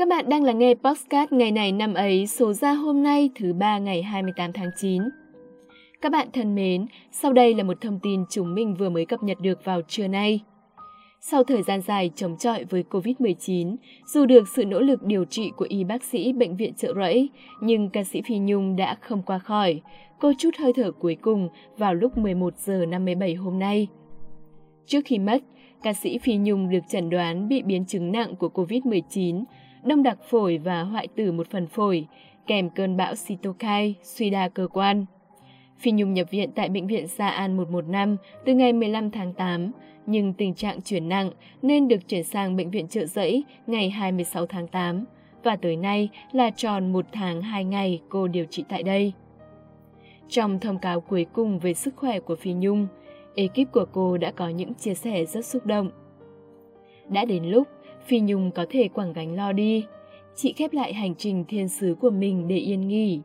Các bạn đang lắng nghe podcast ngày này năm ấy số ra hôm nay thứ ba ngày 28 tháng 9. Các bạn thân mến, sau đây là một thông tin chúng mình vừa mới cập nhật được vào trưa nay. Sau thời gian dài chống chọi với COVID-19, dù được sự nỗ lực điều trị của y bác sĩ Bệnh viện Trợ Rẫy, nhưng ca sĩ Phi Nhung đã không qua khỏi. Cô chút hơi thở cuối cùng vào lúc 11 giờ 57 hôm nay. Trước khi mất, ca sĩ Phi Nhung được chẩn đoán bị biến chứng nặng của COVID-19, đông đặc phổi và hoại tử một phần phổi, kèm cơn bão cytokine, suy đa cơ quan. Phi Nhung nhập viện tại Bệnh viện Sa An 115 từ ngày 15 tháng 8, nhưng tình trạng chuyển nặng nên được chuyển sang Bệnh viện Trợ Giấy ngày 26 tháng 8, và tới nay là tròn một tháng 2 ngày cô điều trị tại đây. Trong thông cáo cuối cùng về sức khỏe của Phi Nhung, ekip của cô đã có những chia sẻ rất xúc động. Đã đến lúc Phi Nhung có thể quảng gánh lo đi, chị khép lại hành trình thiên sứ của mình để yên nghỉ.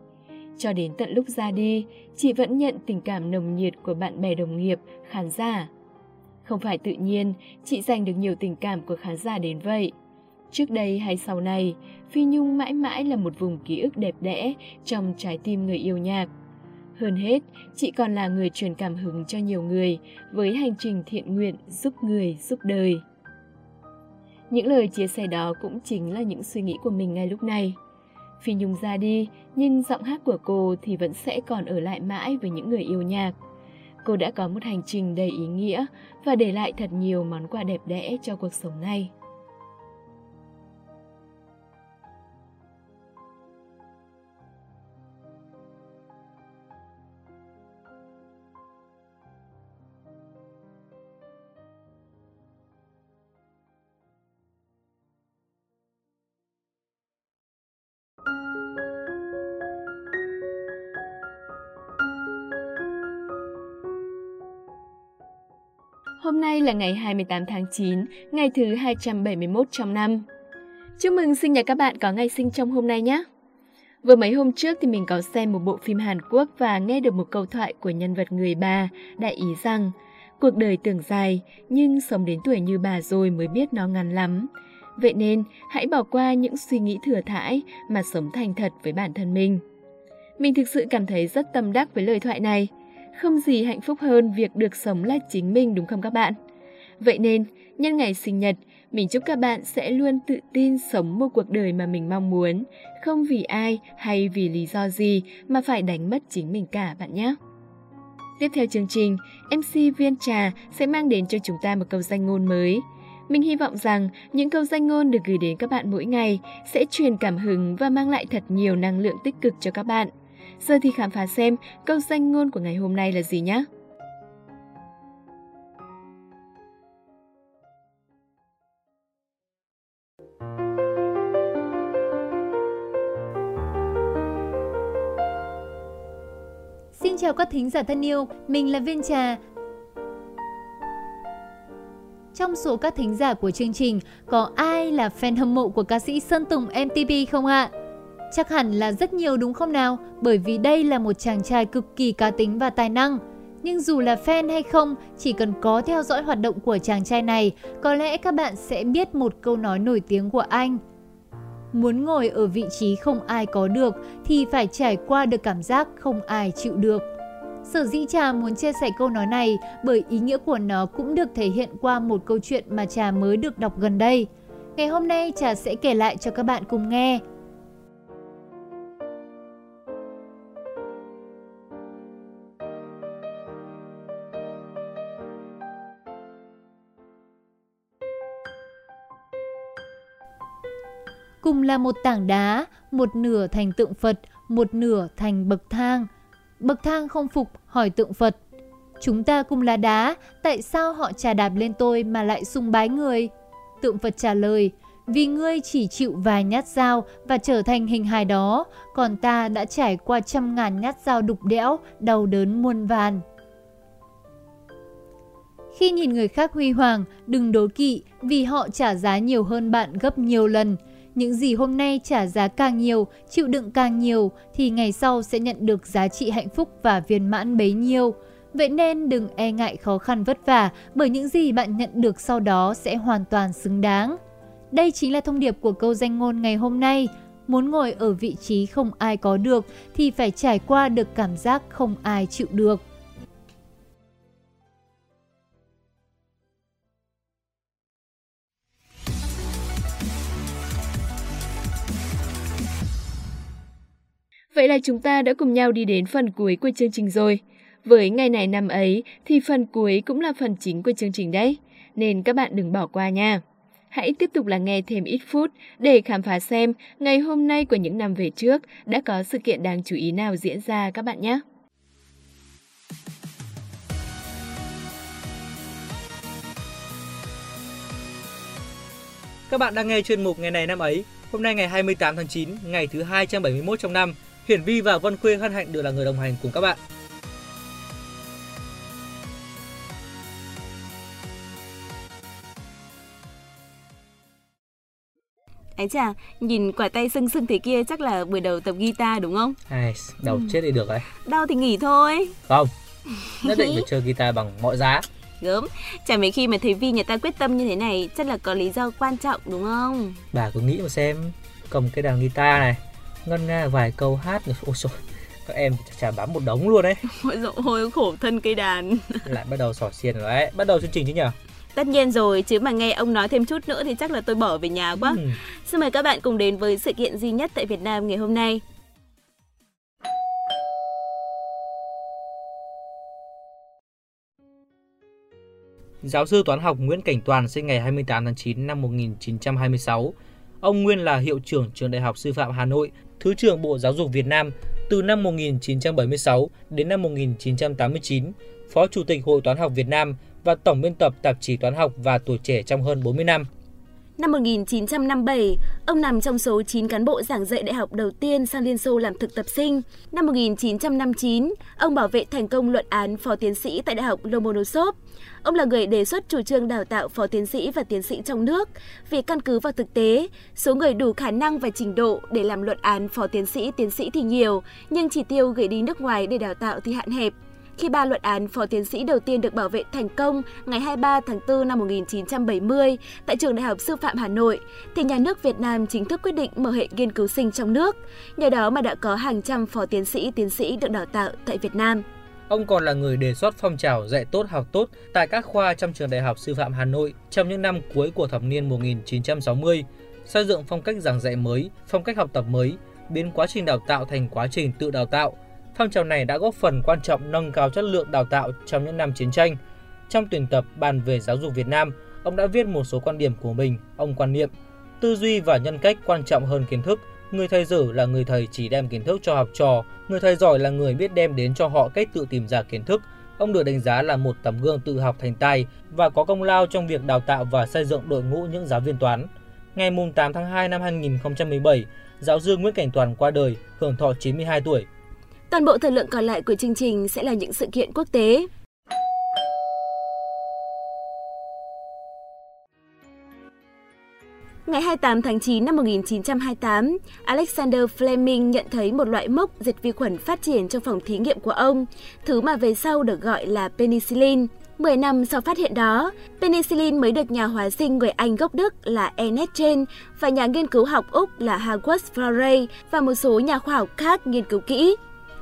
Cho đến tận lúc ra đi, chị vẫn nhận tình cảm nồng nhiệt của bạn bè đồng nghiệp, khán giả. Không phải tự nhiên, chị giành được nhiều tình cảm của khán giả đến vậy. Trước đây hay sau này, Phi Nhung mãi mãi là một vùng ký ức đẹp đẽ trong trái tim người yêu nhạc. Hơn hết, chị còn là người truyền cảm hứng cho nhiều người với hành trình thiện nguyện giúp người, giúp đời. Những lời chia sẻ đó cũng chính là những suy nghĩ của mình ngay lúc này. Phi Nhung ra đi, nhưng giọng hát của cô thì vẫn sẽ còn ở lại mãi với những người yêu nhạc. Cô đã có một hành trình đầy ý nghĩa và để lại thật nhiều món quà đẹp đẽ cho cuộc sống này. Hôm nay là ngày 28 tháng 9, ngày thứ 271 trong năm. Chúc mừng sinh nhật các bạn có ngày sinh trong hôm nay nhé! Vừa mấy hôm trước thì mình có xem một bộ phim Hàn Quốc và nghe được một câu thoại của nhân vật người bà, đại ý rằng cuộc đời tưởng dài nhưng sống đến tuổi như bà rồi mới biết nó ngắn lắm. Vậy nên hãy bỏ qua những suy nghĩ thừa thãi mà sống thành thật với bản thân mình. Mình thực sự cảm thấy rất tâm đắc với lời thoại này – không gì hạnh phúc hơn việc được sống là chính mình đúng không các bạn? Vậy nên, nhân ngày sinh nhật, mình chúc các bạn sẽ luôn tự tin sống một cuộc đời mà mình mong muốn, không vì ai hay vì lý do gì mà phải đánh mất chính mình cả bạn nhé. Tiếp theo chương trình, MC Viên Trà sẽ mang đến cho chúng ta một câu danh ngôn mới. Mình hy vọng rằng những câu danh ngôn được gửi đến các bạn mỗi ngày sẽ truyền cảm hứng và mang lại thật nhiều năng lượng tích cực cho các bạn. Giờ thì khám phá xem câu danh ngôn của ngày hôm nay là gì nhé. Xin chào các thính giả thân yêu, mình là Viên Trà. Trong số các thính giả của chương trình, có ai là fan hâm mộ của ca sĩ Sơn Tùng MTP không ạ? À? Chắc hẳn là rất nhiều đúng không nào? Bởi vì đây là một chàng trai cực kỳ cá tính và tài năng. Nhưng dù là fan hay không, chỉ cần có theo dõi hoạt động của chàng trai này, có lẽ các bạn sẽ biết một câu nói nổi tiếng của anh. Muốn ngồi ở vị trí không ai có được thì phải trải qua được cảm giác không ai chịu được. Sở dĩ Trà muốn chia sẻ câu nói này bởi ý nghĩa của nó cũng được thể hiện qua một câu chuyện mà Trà mới được đọc gần đây. Ngày hôm nay Trà sẽ kể lại cho các bạn cùng nghe. Cùng là một tảng đá, một nửa thành tượng Phật, một nửa thành bậc thang. Bậc thang không phục hỏi tượng Phật, chúng ta cùng là đá, tại sao họ trà đạp lên tôi mà lại sung bái người? Tượng Phật trả lời, vì ngươi chỉ chịu vài nhát dao và trở thành hình hài đó, còn ta đã trải qua trăm ngàn nhát dao đục đẽo, đau đớn muôn vàn. Khi nhìn người khác huy hoàng, đừng đố kỵ vì họ trả giá nhiều hơn bạn gấp nhiều lần. Những gì hôm nay trả giá càng nhiều, chịu đựng càng nhiều thì ngày sau sẽ nhận được giá trị hạnh phúc và viên mãn bấy nhiêu. Vậy nên đừng e ngại khó khăn vất vả bởi những gì bạn nhận được sau đó sẽ hoàn toàn xứng đáng. Đây chính là thông điệp của câu danh ngôn ngày hôm nay. Muốn ngồi ở vị trí không ai có được thì phải trải qua được cảm giác không ai chịu được. Vậy là chúng ta đã cùng nhau đi đến phần cuối của chương trình rồi. Với ngày này năm ấy thì phần cuối cũng là phần chính của chương trình đấy, nên các bạn đừng bỏ qua nha. Hãy tiếp tục lắng nghe thêm ít phút để khám phá xem ngày hôm nay của những năm về trước đã có sự kiện đáng chú ý nào diễn ra các bạn nhé. Các bạn đang nghe chuyên mục ngày này năm ấy. Hôm nay ngày 28 tháng 9, ngày thứ 271 trong năm, Hiển Vi và Vân Khuê hân hạnh được là người đồng hành cùng các bạn. Ấy chà, nhìn quả tay sưng sưng thế kia chắc là buổi đầu tập guitar đúng không? Ai, đầu ừ. chết đi được đấy. Đau thì nghỉ thôi. Không, nhất định phải chơi guitar bằng mọi giá. Gớm, chả mấy khi mà thấy Vi nhà ta quyết tâm như thế này chắc là có lý do quan trọng đúng không? Bà cứ nghĩ mà xem, cầm cái đàn guitar này, ngân nga vài câu hát ôi trời các em chả bám một đống luôn đấy ôi dồi ôi khổ thân cây đàn lại bắt đầu sỏ xiên rồi đấy bắt đầu chương trình chứ nhỉ Tất nhiên rồi, chứ mà nghe ông nói thêm chút nữa thì chắc là tôi bỏ về nhà quá. Ừ. Xin mời các bạn cùng đến với sự kiện duy nhất tại Việt Nam ngày hôm nay. Giáo sư toán học Nguyễn Cảnh Toàn sinh ngày 28 tháng 9 năm 1926. Ông nguyên là hiệu trưởng trường Đại học Sư phạm Hà Nội, Thứ trưởng Bộ Giáo dục Việt Nam từ năm 1976 đến năm 1989, Phó Chủ tịch Hội Toán học Việt Nam và tổng biên tập tạp chí Toán học và Tuổi trẻ trong hơn 40 năm. Năm 1957, ông nằm trong số 9 cán bộ giảng dạy đại học đầu tiên sang Liên Xô làm thực tập sinh. Năm 1959, ông bảo vệ thành công luận án phó tiến sĩ tại Đại học Lomonosov. Ông là người đề xuất chủ trương đào tạo phó tiến sĩ và tiến sĩ trong nước. Vì căn cứ vào thực tế, số người đủ khả năng và trình độ để làm luận án phó tiến sĩ, tiến sĩ thì nhiều, nhưng chỉ tiêu gửi đi nước ngoài để đào tạo thì hạn hẹp khi ba luận án phó tiến sĩ đầu tiên được bảo vệ thành công ngày 23 tháng 4 năm 1970 tại Trường Đại học Sư phạm Hà Nội, thì nhà nước Việt Nam chính thức quyết định mở hệ nghiên cứu sinh trong nước. Nhờ đó mà đã có hàng trăm phó tiến sĩ, tiến sĩ được đào tạo tại Việt Nam. Ông còn là người đề xuất phong trào dạy tốt học tốt tại các khoa trong trường Đại học Sư phạm Hà Nội trong những năm cuối của thập niên 1960, xây dựng phong cách giảng dạy mới, phong cách học tập mới, biến quá trình đào tạo thành quá trình tự đào tạo, Phong trào này đã góp phần quan trọng nâng cao chất lượng đào tạo trong những năm chiến tranh. Trong tuyển tập bàn về giáo dục Việt Nam, ông đã viết một số quan điểm của mình. Ông quan niệm, tư duy và nhân cách quan trọng hơn kiến thức. Người thầy dở là người thầy chỉ đem kiến thức cho học trò, người thầy giỏi là người biết đem đến cho họ cách tự tìm ra kiến thức. Ông được đánh giá là một tấm gương tự học thành tài và có công lao trong việc đào tạo và xây dựng đội ngũ những giáo viên toán. Ngày 8 tháng 2 năm 2017, giáo sư Nguyễn Cảnh Toàn qua đời, hưởng thọ 92 tuổi. Toàn bộ thời lượng còn lại của chương trình sẽ là những sự kiện quốc tế. Ngày 28 tháng 9 năm 1928, Alexander Fleming nhận thấy một loại mốc diệt vi khuẩn phát triển trong phòng thí nghiệm của ông, thứ mà về sau được gọi là penicillin. 10 năm sau phát hiện đó, penicillin mới được nhà hóa sinh người Anh gốc Đức là Ernest Chen và nhà nghiên cứu học Úc là Howard Florey và một số nhà khoa học khác nghiên cứu kỹ.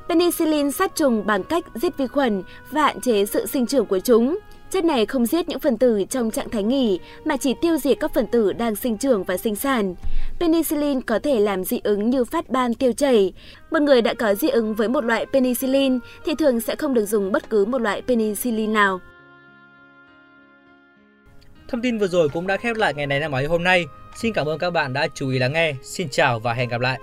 Penicillin sát trùng bằng cách giết vi khuẩn và hạn chế sự sinh trưởng của chúng. Chất này không giết những phần tử trong trạng thái nghỉ, mà chỉ tiêu diệt các phần tử đang sinh trưởng và sinh sản. Penicillin có thể làm dị ứng như phát ban tiêu chảy. Một người đã có dị ứng với một loại penicillin thì thường sẽ không được dùng bất cứ một loại penicillin nào. Thông tin vừa rồi cũng đã khép lại ngày này năm ấy hôm nay. Xin cảm ơn các bạn đã chú ý lắng nghe. Xin chào và hẹn gặp lại.